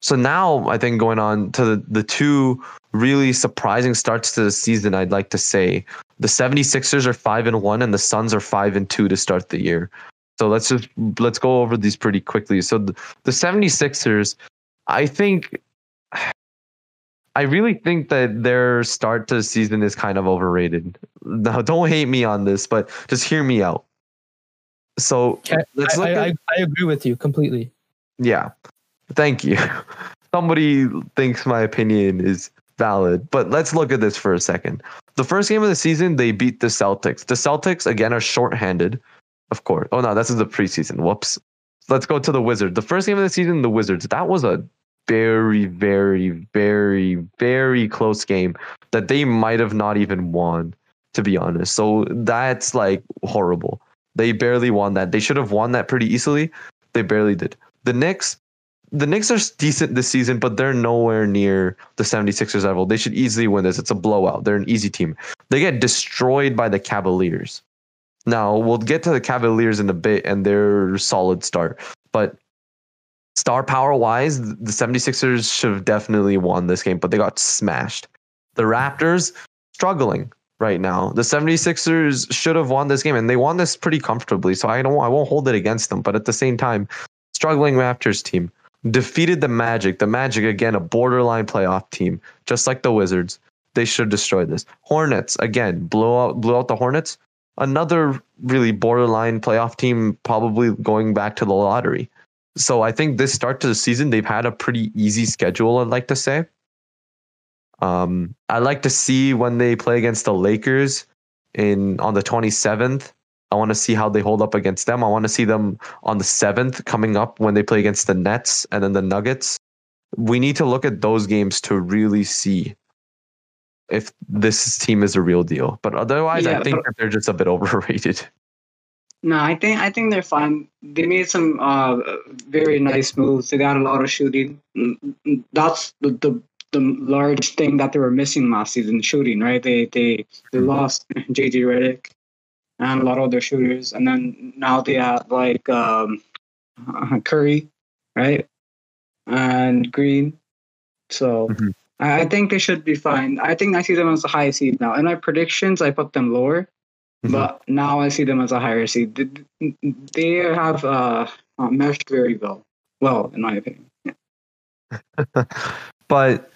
So now I think going on to the, the two really surprising starts to the season, I'd like to say the 76ers are five and one and the Suns are five and two to start the year. So let's just let's go over these pretty quickly. So the, the 76ers, I think I really think that their start to the season is kind of overrated. Now, don't hate me on this, but just hear me out. So let's I, look I, I, I agree with you completely. yeah. Thank you. Somebody thinks my opinion is valid, but let's look at this for a second. The first game of the season, they beat the Celtics. The Celtics, again, are shorthanded, of course. Oh, no, this is the preseason. Whoops. Let's go to the Wizards. The first game of the season, the Wizards. That was a very, very, very, very close game that they might have not even won, to be honest. So that's like horrible. They barely won that. They should have won that pretty easily. They barely did. The Knicks, the Knicks are decent this season, but they're nowhere near the 76ers level. They should easily win this. It's a blowout. They're an easy team. They get destroyed by the Cavaliers. Now, we'll get to the Cavaliers in a bit and their solid start. But star power wise, the 76ers should have definitely won this game, but they got smashed. The Raptors struggling right now. The 76ers should have won this game and they won this pretty comfortably. So I don't I won't hold it against them, but at the same time, struggling Raptors team defeated the Magic. The Magic again a borderline playoff team, just like the Wizards. They should destroy this. Hornets again blew out blew out the Hornets. Another really borderline playoff team, probably going back to the lottery. So I think this start to the season, they've had a pretty easy schedule. I'd like to say. Um, I like to see when they play against the Lakers in on the 27th. I want to see how they hold up against them. I want to see them on the 7th coming up when they play against the Nets and then the Nuggets. We need to look at those games to really see if this team is a real deal. But otherwise, Yeah, I think but- that they're just a bit overrated. No, I think I think they're fine. They made some uh, very nice moves. They got a lot of shooting. Mm, mm, That's the, the the large thing that they were missing last season, shooting. Right? They they they lost JJ Redick and a lot of their shooters, and then now they have like um, Curry, right, and Green. So. Mhm. I think they should be fine. I think I see them as a high seed now. In my predictions, I put them lower Mhm. but now I see them as a higher seed. They- They have uh, uh, meshed very well, well, in my opinion. but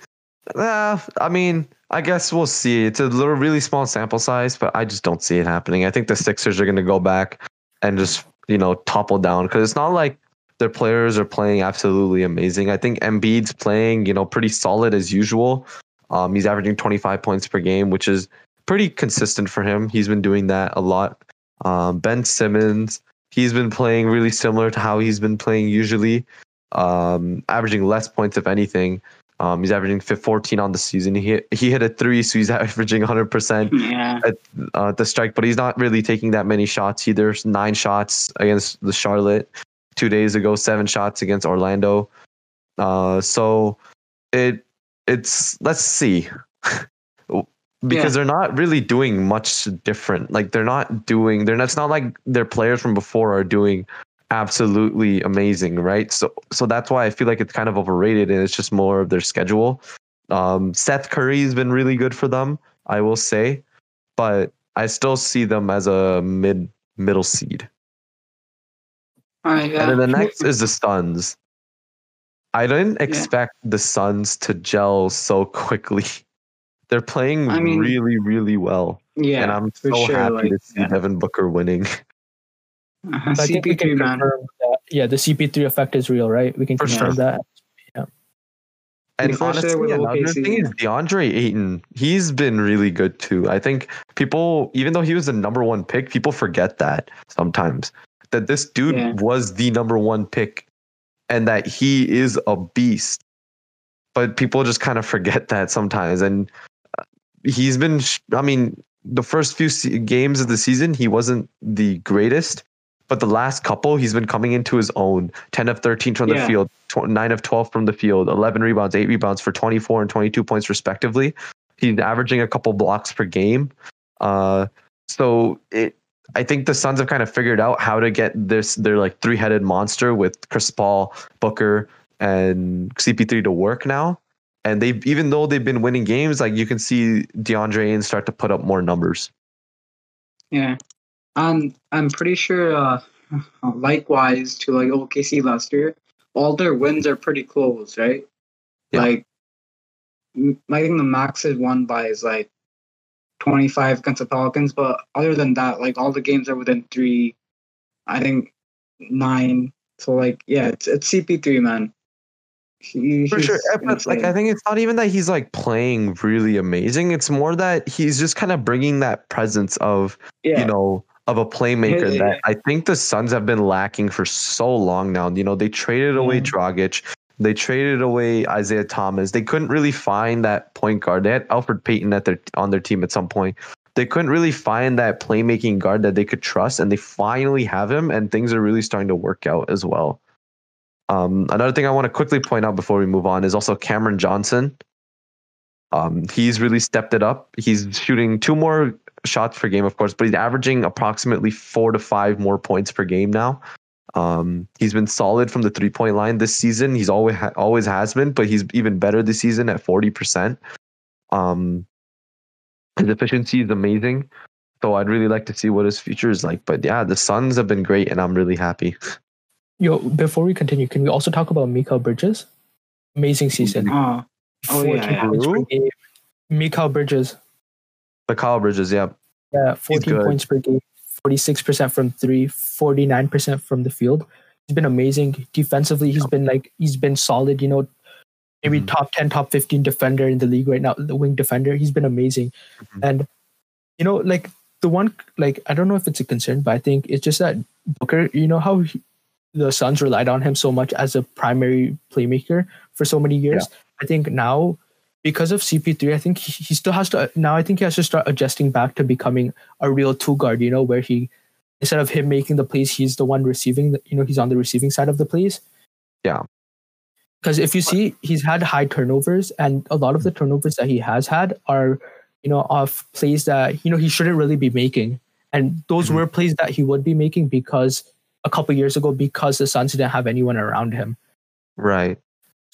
uh, I mean, I guess we'll see. It's a little really small sample size, but I just don't see it happening. I think the Sixers are going to go back and just you know topple down because it's not like their players are playing absolutely amazing. I think Embiid's playing you know pretty solid as usual. Um, he's averaging 25 points per game, which is pretty consistent for him. He's been doing that a lot. Um, ben Simmons, he's been playing really similar to how he's been playing usually, um, averaging less points if anything. Um, he's averaging 14 on the season. He hit, he hit a three, so he's averaging 100% Yeah, at uh, the strike, but he's not really taking that many shots either. Nine shots against the Charlotte two days ago, seven shots against Orlando. Uh, so it it's let's see. because they're not really doing much different. Like they're not doing they're not, it's not like their players from before are doing absolutely amazing, right? So so that's why I feel like it's kind of overrated and it's just more of their schedule. Um, Seth Curry's been really good for them, I will say, but I still see them as a mid middle seed. all right. Yeah. And then the next is the Suns. I didn't expect the Suns to gel so quickly. They're playing I mean- really, really well. yeah, and I'm so sure, happy like, to see yeah. Devin Booker winning. uh, I think we can CP3 man. that, yeah, the CP3 effect is real, right? We can For confirm sure. that. And The first honestly, day with another OKC. thing is DeAndre Ayton. He's been really good too. I think people, even though he was the number one pick, people forget that sometimes that this dude Yeah. was the number one pick, and that he is a beast. But people just kind of forget that sometimes, and uh, he's been, I mean, the first few games of the season, he wasn't the greatest. But the last couple, he's been coming into his own. 10 of 13 from the Yeah. field, tw- 9 of 12 from the field, 11 rebounds, 8 rebounds for 24 and 22 points, respectively. He's averaging a couple blocks per game. Uh, so it, I think the Suns have kind of figured out how to get this, their like three headed monster with Chris Paul, Booker, and CP3 to work now. And they've even though they've been winning games, like you can see DeAndre and start to put up more numbers. Yeah, and I'm pretty sure. Uh, likewise to like OKC last year, all their wins are pretty close, right? Yeah. Like, I think the max is won by is like 25 against the Pelicans, but other than that, like all the games are within three. I think nine. So like, yeah, it's it's CP3, man. He, For sure. But like. I think it's not even that he's like playing really amazing. It's more that he's just kind of bringing that presence of yeah. you know, of a playmaker that I think the Suns have been lacking for so long now. You know, they traded away Yeah. Dragic, they traded away Isaiah Thomas. They couldn't really find that point guard. They had Elfrid Payton at their on their team at some point. They couldn't really find that playmaking guard that they could trust, and they finally have him, and things are really starting to work out as well. Um, another thing I want to quickly point out before we move on is also Cameron Johnson. Um, he's really stepped it up. He's shooting two more shots per game, of course, but he's averaging approximately four to five more points per game now. Um, he's been solid from the three point line this season. He's always ha- always has been, but he's even better this season at forty percent. Um, his efficiency is amazing. So I'd really like to see what his future is like. But yeah, the Suns have been great, and I'm really happy. Yo, before we continue, can we also talk about Mikal Bridges? Amazing season. Oh, Oh, yeah, 14 yeah. points per Who? game. Mikal Bridges. The Kyle Bridges, yeah, Yeah, 14 points per game, 46% from three, 49% from the field. He's been amazing. Defensively, he's been like, he's been solid, you know, maybe Mhm. top 10, top 15 defender in the league right now, the wing defender. He's been amazing. Mhm. And, you know, like the one, like, I don't know if it's a concern, but I think it's just that Booker, you know, how he, the Suns relied on him so much as a primary playmaker for so many years. I think now, because of CP3, I think he, he still has to, now I think he has to start adjusting back to becoming a real two guard, you know, where he, instead of him making the plays, he's the one receiving, the, you know, he's on the receiving side of the plays. Yeah. Because if you see, he's had high turnovers, and a lot of the turnovers that he has had are, you know, off plays that, you know, he shouldn't really be making. And those Mhm. were plays that he would be making because a couple years ago, because the Suns didn't have anyone around him right.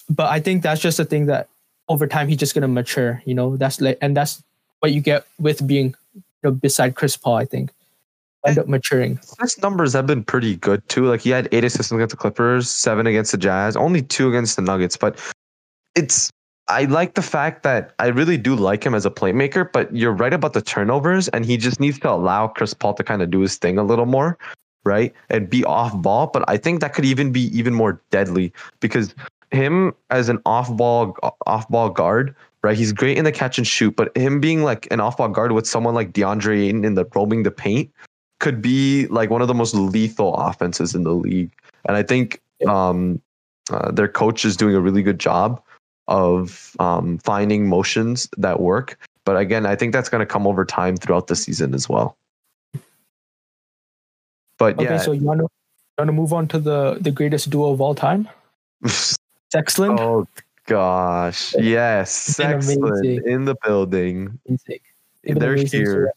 but I think that's just a thing that over time he's just gonna mature. You know, that's like, and that's what you get with being, you know, beside Chris Paul. I think end up maturing. His numbers have been pretty good too. Like he had eight assists against the Clippers, seven against the Jazz, only two against the Nuggets. But it's I like the fact that I really do like him as a playmaker. But you're right about the turnovers, and he just needs to allow Chris Paul to kind of do his thing a little more, right, and be off ball. But I think that could even be even more deadly because him as an off ball off ball guard. Right, he's great in the catch and shoot, but him being like an off-ball guard with someone like DeAndre Ayton in the roaming the paint, could be like one of the most lethal offenses in the league. And I think um, uh, their coach is doing a really good job of um, finding motions that work. But again, I think that's going to come over time throughout the season as well. But Okay, yeah, so you want to want to move on to the the greatest duo of all time, Sexland. oh gosh, yes, Sexland in the building. Amazing. They've been They're here.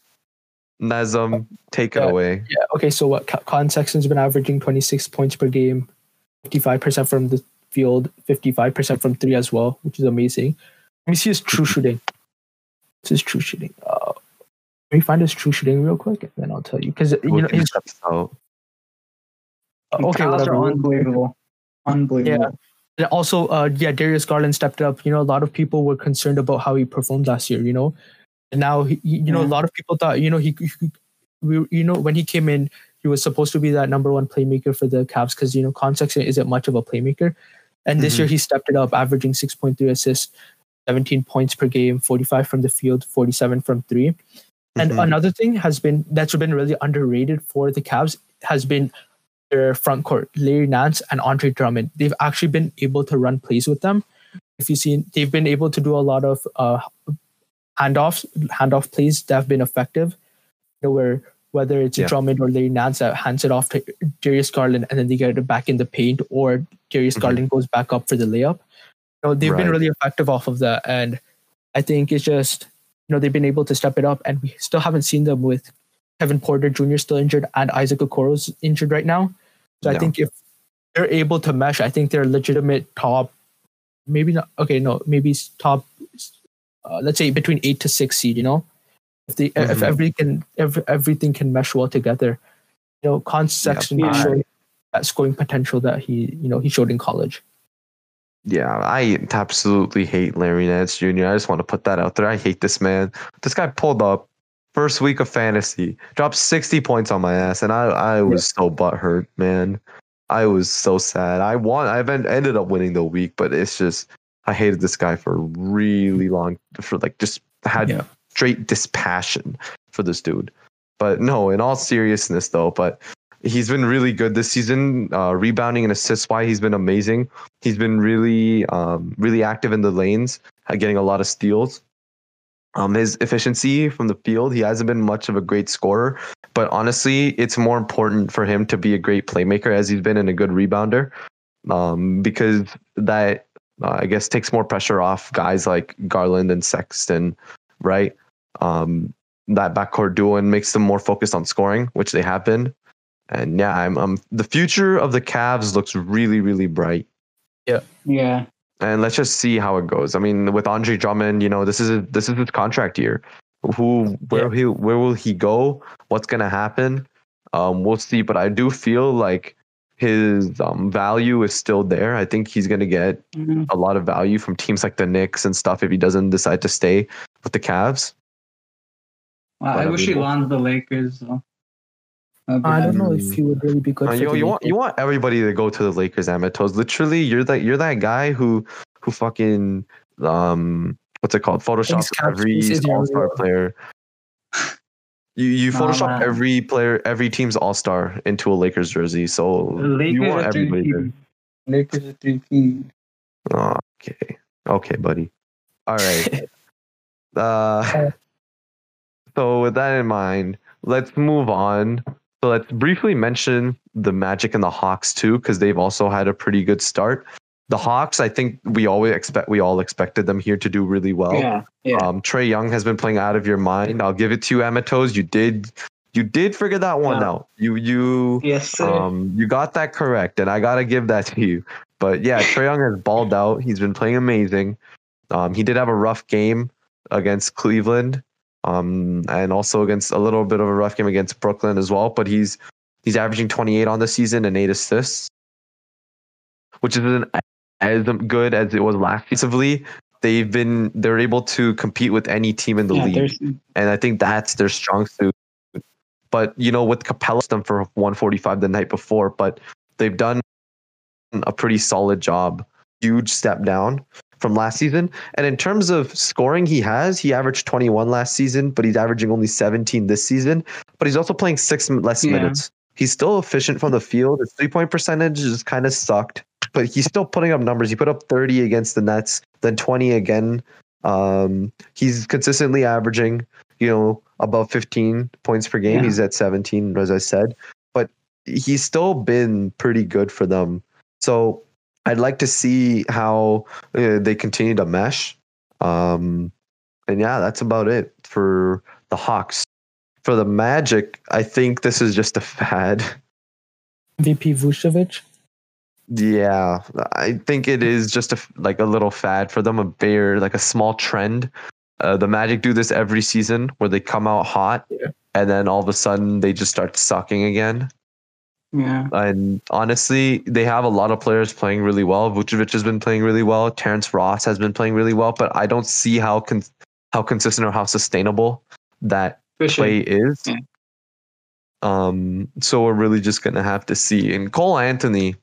Nazem, take it away. Yeah. Okay. So what? Co- Collin Sexton's been averaging 26 points per game, 55% from the field, 55% from three as well, which is amazing. Let me see his true shooting. This is true shooting? Uh, let me find his true shooting real quick, and then I'll tell you. Because you know, Looking his, steps out. okay, Cows whatever. are unbelievable. Unbelievable. And also, uh, yeah, Darius Garland stepped up. You know, a lot of people were concerned about how he performed last year. You know, and now he, you know, a lot of people thought, you know, he, he we, you know, when he came in, he was supposed to be that number one playmaker for the Cavs because you know, Context isn't much of a playmaker, and this Mhm. year he stepped it up, averaging six point three assists, seventeen points per game, forty five from the field, forty seven from three. And Mhm. another thing has been that's been really underrated for the Cavs has been their front court, Larry Nance and Andre Drummond. They've actually been able to run plays with them. If you see, they've been able to do a lot of uh, handoffs, handoff plays that have been effective. You know, where whether it's Yeah. Drummond or Larry Nance that hands it off to Darius Garland and then they get it back in the paint, or Darius Mhm. Garland goes back up for the layup. You know, they've been really effective off of that, and I think it's just you know they've been able to step it up, and we still haven't seen them with Kevin Porter Jr. still injured and Isaac Okoro's injured right now. So I think if they're able to mesh. I think they're legitimate top, maybe not. Okay, no, maybe top. Uh, let's say between eight to six seed. You know, if they if Mhm. every can every, everything can mesh well together, you know, Collin Sexton Yeah. showed that scoring potential that he you know he showed in college. Yeah, I absolutely hate Larry Nance Jr. I just want to put that out there. I hate this man. This guy pulled up first week of fantasy, dropped 60 points on my ass, and I, I was so butthurt, man. I was so sad. I won. I ended up winning the week, but it's just I hated this guy for really long. For like just had Yeah. straight dispassion for this dude. But no, in all seriousness though, but he's been really good this season. Uh, rebounding and assists why he's been amazing. He's been really, um, really active in the lanes, uh, getting a lot of steals. Um, his efficiency from the field, he hasn't been much of a great scorer, but honestly, it's more important for him to be a great playmaker as he's been and a good rebounder, um, because that uh, I guess takes more pressure off guys like Garland and Sexton, right? Um, that backcourt duo and makes them more focused on scoring, which they have been. And yeah, I'm um the future of the Cavs looks really really bright. Yeah. Yeah. And let's just see how it goes. I mean, with Andre Drummond, you know, this is a, this is his contract year. Who where he where will he go? What's gonna happen? Um, we'll see. But I do feel like his um, value is still there. I think he's gonna get Mhm. a lot of value from teams like the Knicks and stuff if he doesn't decide to stay with the Cavs. I wish he lands the Lakers. So. That'd I don't know if he would really be good. Uh, for you, you want you want everybody to go to the Lakers, Amatos. Literally, you're that you're that guy who who fucking um what's it called? Photoshop every all star player. You you Nah, Photoshop man. every player, every team's all star into a Lakers jersey. So The Lakers you want are everybody there. Lakers are three feet. Oh, okay. Okay, buddy. All right. uh, so with that in mind, let's move on. So let's briefly mention the Magic and the Hawks too, because they've also had a pretty good start. The Hawks, I think we always expect we all expected them here to do really well. yeah. Yeah. Um, Trae Young has been playing out of your mind. I'll give it to you, Amatos. You did you did figure that one Yeah. out. You you yes, sir. um, you got that correct, and I gotta give that to you. But yeah, Trae Young has balled out. He's been playing amazing. Um, he did have a rough game against Cleveland, um, and also against a little bit of a rough game against Brooklyn as well. But he's he's averaging 28 on the season and eight assists, which isn't as good as it was last season. They've been they're able to compete with any team in the yeah, league and I think that's their strong suit. But you know, with Capela them for 145 the night before, but they've done a pretty solid job. Huge step down from last season. And in terms of scoring, he has he averaged 21 last season, but he's averaging only 17 this season. But he's also playing six less Yeah. minutes. He's still efficient from the field. His three point percentage is kind of sucked, but he's still putting up numbers. He put up 30 against the Nets, then 20 again. Um, he's consistently averaging, you know, above 15 points per game. Yeah. He's at 17, as I said, but he's still been pretty good for them. So I'd like to see how uh, they continue to mesh. Um, and yeah, that's about it for the Hawks. For the Magic, I think this is just a fad. VP Vucevic. Yeah, I think it is just a like a little fad for them, a bare like a small trend. Uh, the Magic do this every season where they come out hot, Yeah. and then all of a sudden they just start sucking again. Yeah. And honestly, they have a lot of players playing really well. Vucevic has been playing really well. Terrence Ross has been playing really well, but I don't see how con- how consistent or how sustainable that sure. play is. Yeah. Um, so we're really just gonna have to see. And Cole Anthony,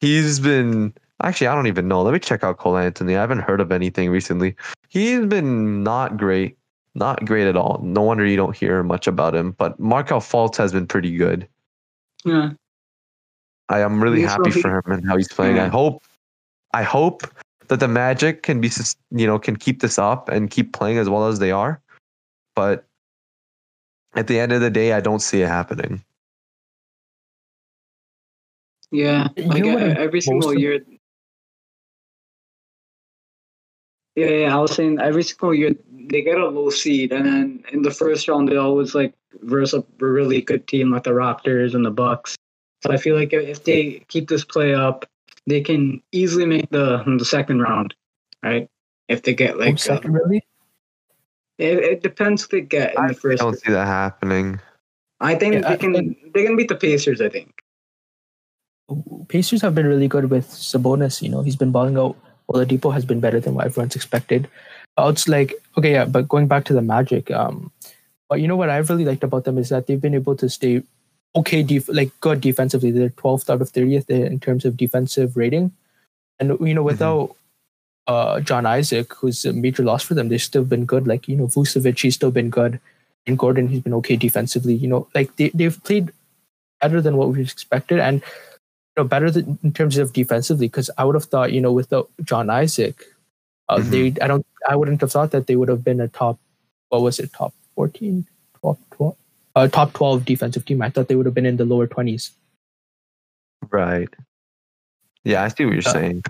he's been actually I don't even know. Let me check out Cole Anthony. I haven't heard of anything recently. He's been not great, not great at all. No wonder you don't hear much about him. But Markelle Fultz has been pretty good. Yeah. I am really He's happy for him and how he's playing. I hope, I hope that the Magic can be, sus- you know, can keep this up and keep playing as well as they are. But at the end of the day, I don't see it happening. Yeah, You like know what I'm every single most- year. Yeah, yeah, I was saying every single year they get a low seed, and then in the first round they always like verse a really good team like the Raptors and the Bucks, So I feel like if they keep this play up, they can easily make the the second round, right? If they get like oh, second, uh, really? It, it depends who they get in I the first. I don't see that happening. I think Yeah, they I can think- they can beat the Pacers. I think. Pacers have been really good with Sabonis. You know, he's been balling out. Oladipo has been better than what everyone's expected. It's like okay, yeah, but going back to the Magic, um, but you know what I've really liked about them is that they've been able to stay okay, def- like good defensively. They're 12th out of 30th in terms of defensive rating, and you know without uh, John Isaac, who's a major loss for them, they've still been good. Like you know Vucevic, he's still been good, and Gordon, he's been okay defensively. You know, like they they've played better than what we expected, and know better than, in terms of defensively. Because I would have thought, you know, without John Isaac, uh, Mhm. they I don't I wouldn't have thought that they would have been a top what was it top 14, 12, 12 uh, top 12 defensive team. I thought they would have been in the lower 20s. Right. Yeah, I see what you're Uh, saying.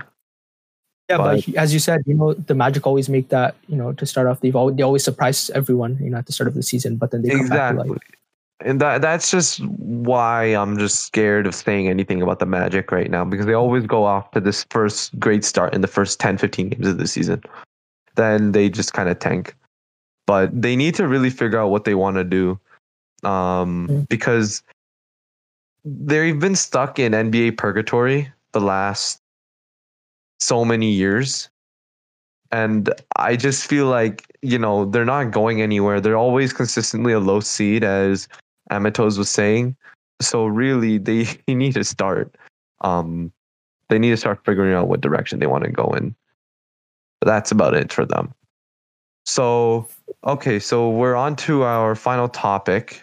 Yeah, but, But- as you said, you know, the Magic always make that, you know, to start off, they've always, they always surprise everyone, you know, at the start of the season, but then they come back to Exactly. life. And that that's just why I'm just scared of saying anything about the Magic right now because they always go off to this first great start in the first 10, 15 games of the season. Then they just kind of tank. But they need to really figure out what they want to do. Um, Mm. because they've been stuck in NBA purgatory the last so many years. And I just feel like, you know, they're not going anywhere. They're always consistently a low seed, as Amatos was saying. So really they need to start. Um they need to start figuring out what direction they want to go in. But that's about it for them. So okay, so we're on to our final topic.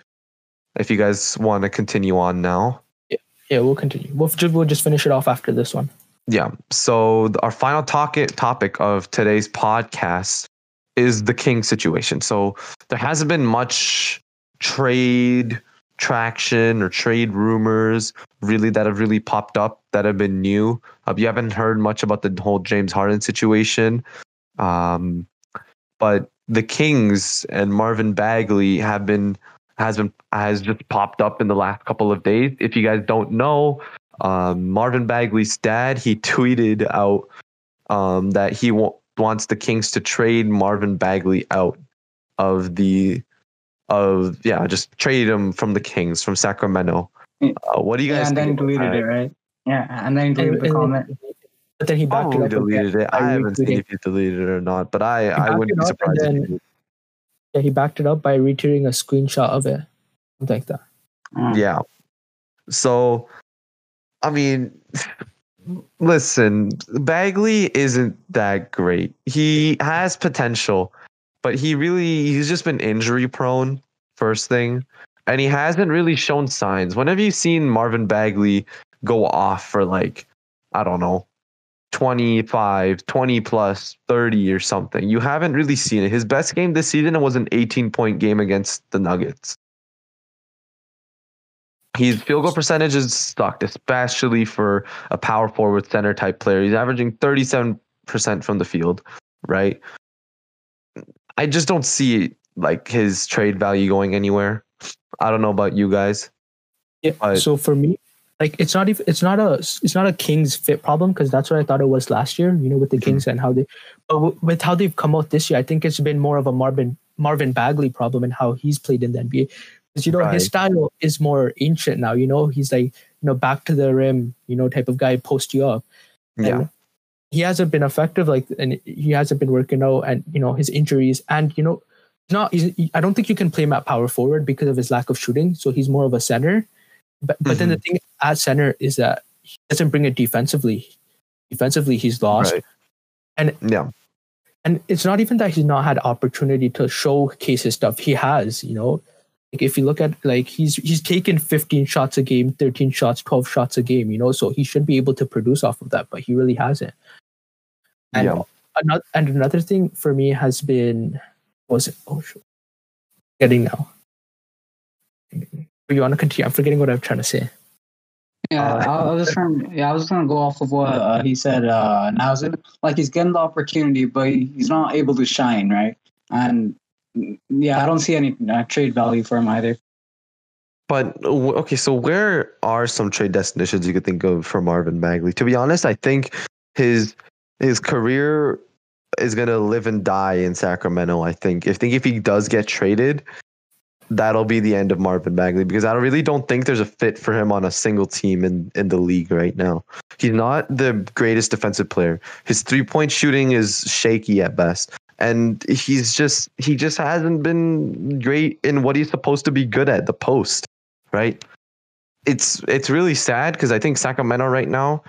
If you guys want to continue on now. Yeah, yeah, we'll continue. We'll, ju- we'll just finish it off after this one. Yeah. So our final topic topic of today's podcast is the King situation. So there hasn't been much trade traction or trade rumors really that have really popped up that have been new. Uh, you haven't heard much about the whole James Harden situation. Um, but the Kings and Marvin Bagley have been has been has just popped up in the last couple of days. If you guys don't know, um, Marvin Bagley's dad he tweeted out um, that he wa- wants the Kings to trade Marvin Bagley out of the of yeah just trade him from the Kings from Sacramento. Uh, what do you Yeah, guys and then think? about deleted that? it, right? Yeah, and then deleted And- the and- comment. But then he backed Probably it up. again. deleted it. I haven't seen if he deleted it or not, but I I wouldn't be surprised. then- you. Yeah, he backed it up by retweeting a screenshot of it. Something like that. Mm. Yeah. So, I mean, listen, Bagley isn't that great. He has potential, but he really he's just been injury prone. First thing, and he hasn't really shown signs. Whenever you've seen Marvin Bagley go off for like, I don't know, 25, 20 plus, 30 or something, you haven't really seen it. His best game this season was an 18 point game against the Nuggets. His field goal percentage is sucked, especially for a power forward center type player. He's averaging 37% from the field, right? I just don't see like his trade value going anywhere. I don't know about you guys. Yeah. But- so for me, like it's not even it's not a it's not a Kings fit problem because that's what I thought it was last year. You know, with the Mhm. Kings and how they, but w- with how they've come out this year, I think it's been more of a Marvin Marvin Bagley problem and how he's played in the NBA. Because you know Right. his style is more ancient now. You know, he's like you know back to the rim, you know, type of guy, post you up. Yeah. And he hasn't been effective like and he hasn't been working out and you know his injuries and you know not he's, I don't think you can play him at power forward because of his lack of shooting so he's more of a center. But but then the mm-hmm. thing at center is that he doesn't bring it defensively. Defensively he's lost. Right. Yeah. and it's not even that he's not had opportunity to showcase his stuff. He has you know? Like if you look at like he's he's taken 15 shots a game 13 shots 12 shots a game you know? So he should be able to produce off of that but he really hasn't and Yeah. another and another thing for me has been what was it oh sure. getting now you want to continue i'm forgetting what i'm trying to say Yeah, Uh, I, I was just trying. Yeah, I was gonna go off of what uh, he said. Uh, now like he's getting the opportunity, but he's not able to shine, right? And yeah, I don't see any uh, trade value for him either. But okay, so where are some trade destinations you could think of for Marvin Bagley? To be honest, I think his his career is gonna live and die in Sacramento. I think. I think if he does get traded, that'll be the end of Marvin Bagley because I really don't think there's a fit for him on a single team in, in the league right now. He's not the greatest defensive player. His three point shooting is shaky at best. And he's just he just hasn't been great in what he's supposed to be good at, the post, right? It's it's really sad because I think Sacramento right now,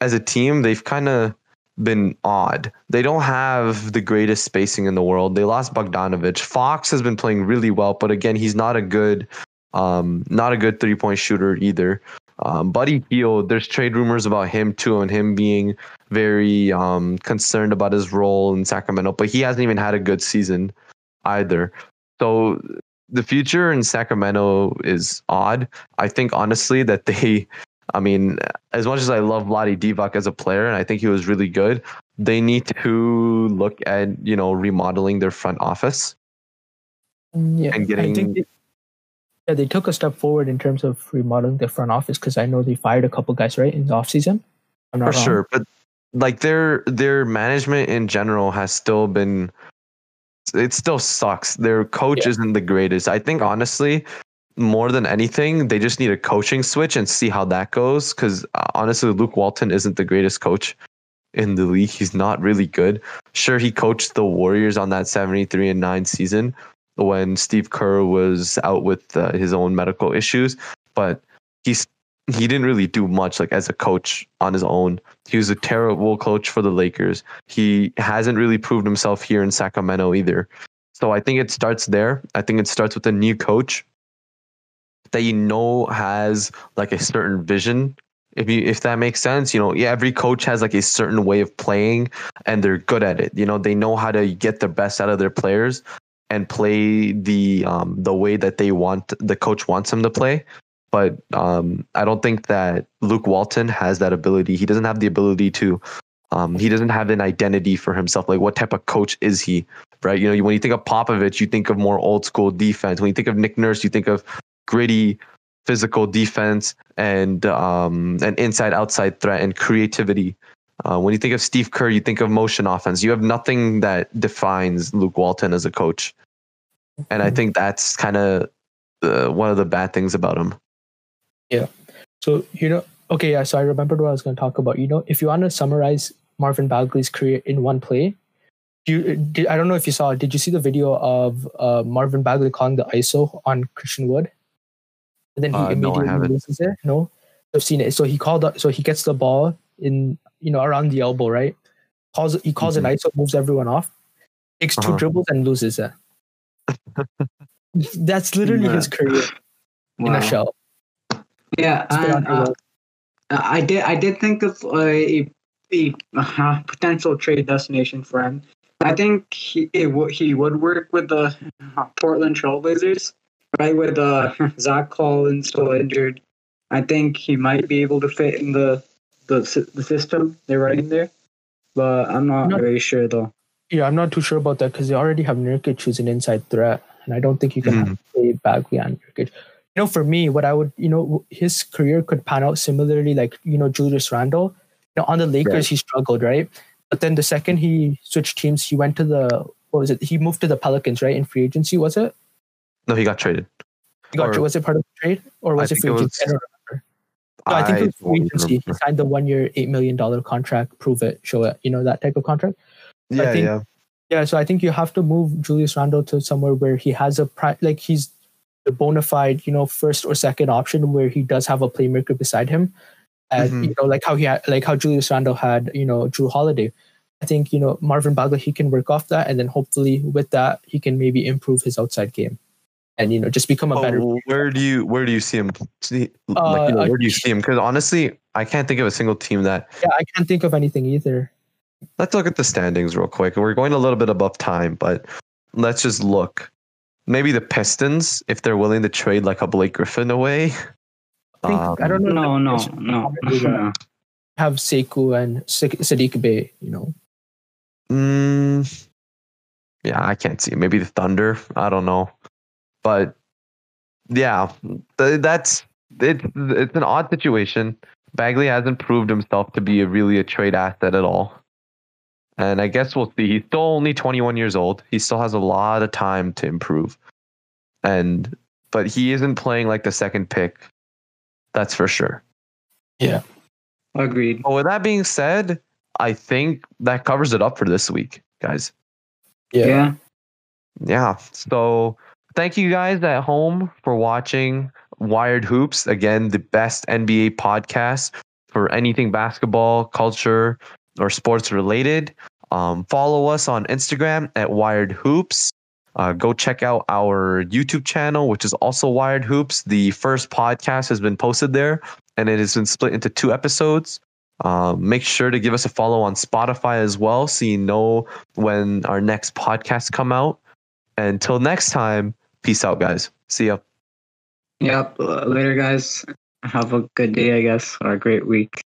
as a team, they've kind of been odd. They don't have the greatest spacing in the world. They lost Bogdanovich. Fox has been playing really well, but again, he's not a good, um, not a good three point shooter either. Um, Buddy Hield, there's trade rumors about him too, and him being very um, concerned about his role in Sacramento, but he hasn't even had a good season either. So the future in Sacramento is odd. I think honestly that they I mean, as much as I love Vlade Divac as a player, and I think he was really good, they need to look at you know remodeling their front office. Mm, yeah, And getting- I think they, yeah, they took a step forward in terms of remodeling their front office because I know they fired a couple guys right in the offseason. I'm not for wrong. sure, but like their their management in general has still been. It still sucks. Their coach Yeah. isn't the greatest. I think honestly, more than anything, they just need a coaching switch and see how that goes. Because honestly, Luke Walton isn't the greatest coach in the league. He's not really good. Sure, he coached the Warriors on that seventy-three and nine season when Steve Kerr was out with uh, his own medical issues, but he's he didn't really do much like as a coach on his own. He was a terrible coach for the Lakers. He hasn't really proved himself here in Sacramento either. So I think it starts there. I think it starts with a new coach that you know has like a certain vision. If you if that makes sense, you know, yeah, every coach has like a certain way of playing and they're good at it. You know, they know how to get the best out of their players and play the um the way that they want the coach wants them to play but um, I don't think that Luke Walton has that ability. He doesn't have the ability to. Um, he doesn't have an identity for himself. Like, what type of coach is he? Right? You know, when you think of Popovich, you think of more old school defense. When you think of Nick Nurse, you think of gritty, physical defense and um, an inside outside threat and creativity. Uh, when you think of Steve Kerr, you think of motion offense. You have nothing that defines Luke Walton as a coach, and I Mhm. think that's kind of uh, one of the bad things about him. Yeah. So you know, okay, yeah. So I remembered what I was going to talk about. You know, if you want to summarize Marvin Bagley's career in one play, you did, I don't know if you saw. Did you see the video of uh, Marvin Bagley calling the ISO on Christian Wood? And then he Uh, I immediately haven't. loses it. No, I've seen it. So he called. up- So he gets the ball in, you know, around the elbow, right? Calls. He calls an ISO, moves everyone off, takes 2 Mm-hmm. Uh-huh. dribbles and loses it. That's literally Yeah. his career in a shell. Yeah, and, uh, I did. I did think of a, a uh, potential trade destination for him. I think he it w- he would work with the uh, Portland Trailblazers, right? With uh, Zach Collins still injured, I think he might be able to fit in the the the system they're running there. But I'm not Not- very sure though. Yeah, I'm not too sure about that because they already have Nurkic who's an inside threat, and I don't think you can Mhm. have play Bagley and Nurkic. You know, for me, what I would, you know, his career could pan out similarly, like you know, Julius Randle. You know, on the Lakers, he struggled, right? But then the second he switched teams, he went to the what was it? He moved to the Pelicans, right? In free agency, was it? No, he got traded. He got, Or- was it part of the trade or was I it free agency? I don't remember. No, I think it was free agency. He signed the one-year, eight million dollar contract. Prove it, show it. You know that type of contract. Yeah, think- yeah. Yeah, so I think you have to move Julius Randle to somewhere where he has a pri- like he's the bona fide, you know, first or second option where he does have a playmaker beside him, and Mhm. you know, like how he had, like how Julius Randle had, you know, Jrue Holiday. I think you know Marvin Bagley he can work off that, and then hopefully with that he can maybe improve his outside game, and you know just become a Oh, better. where do you where do you see him? See, like, Uh, you know, where do you see him? Because honestly, I can't think of a single team that. Yeah, I can't think of anything either. Let's look at the standings real quick. We're going a little bit above time, but let's just look. Maybe the Pistons, if they're willing to trade like a Blake Griffin away. I, think, Um, I don't know. No, no, no, no. Have Sekou and Sa- Saddiq Bey, you know. Mm, yeah, I can't see. Maybe the Thunder. I don't know, but yeah, th- that's it's it's an odd situation. Bagley hasn't proved himself to be a really a trade asset at all. And I guess we'll see. He's still only 21 years old. He still has a lot of time to improve. And but he isn't playing like the second pick. That's for sure. Yeah. Agreed. But with that being said, I think that covers it up for this week, guys. Yeah. Yeah. Yeah. So thank you guys at home for watching Wired Hoops. Again, the best NBA podcast for anything basketball, culture, or sports related. Um, follow us on Instagram at Wired Hoops. Uh, go check out our YouTube channel, which is also Wired Hoops. The first podcast has been posted there, and it has been split into two episodes. Um, make sure to give us a follow on Spotify as well, so you know when our next podcasts come out. Until next time, peace out, guys. See ya. Yep. Later, guys. Have a good day, I guess, or a great week.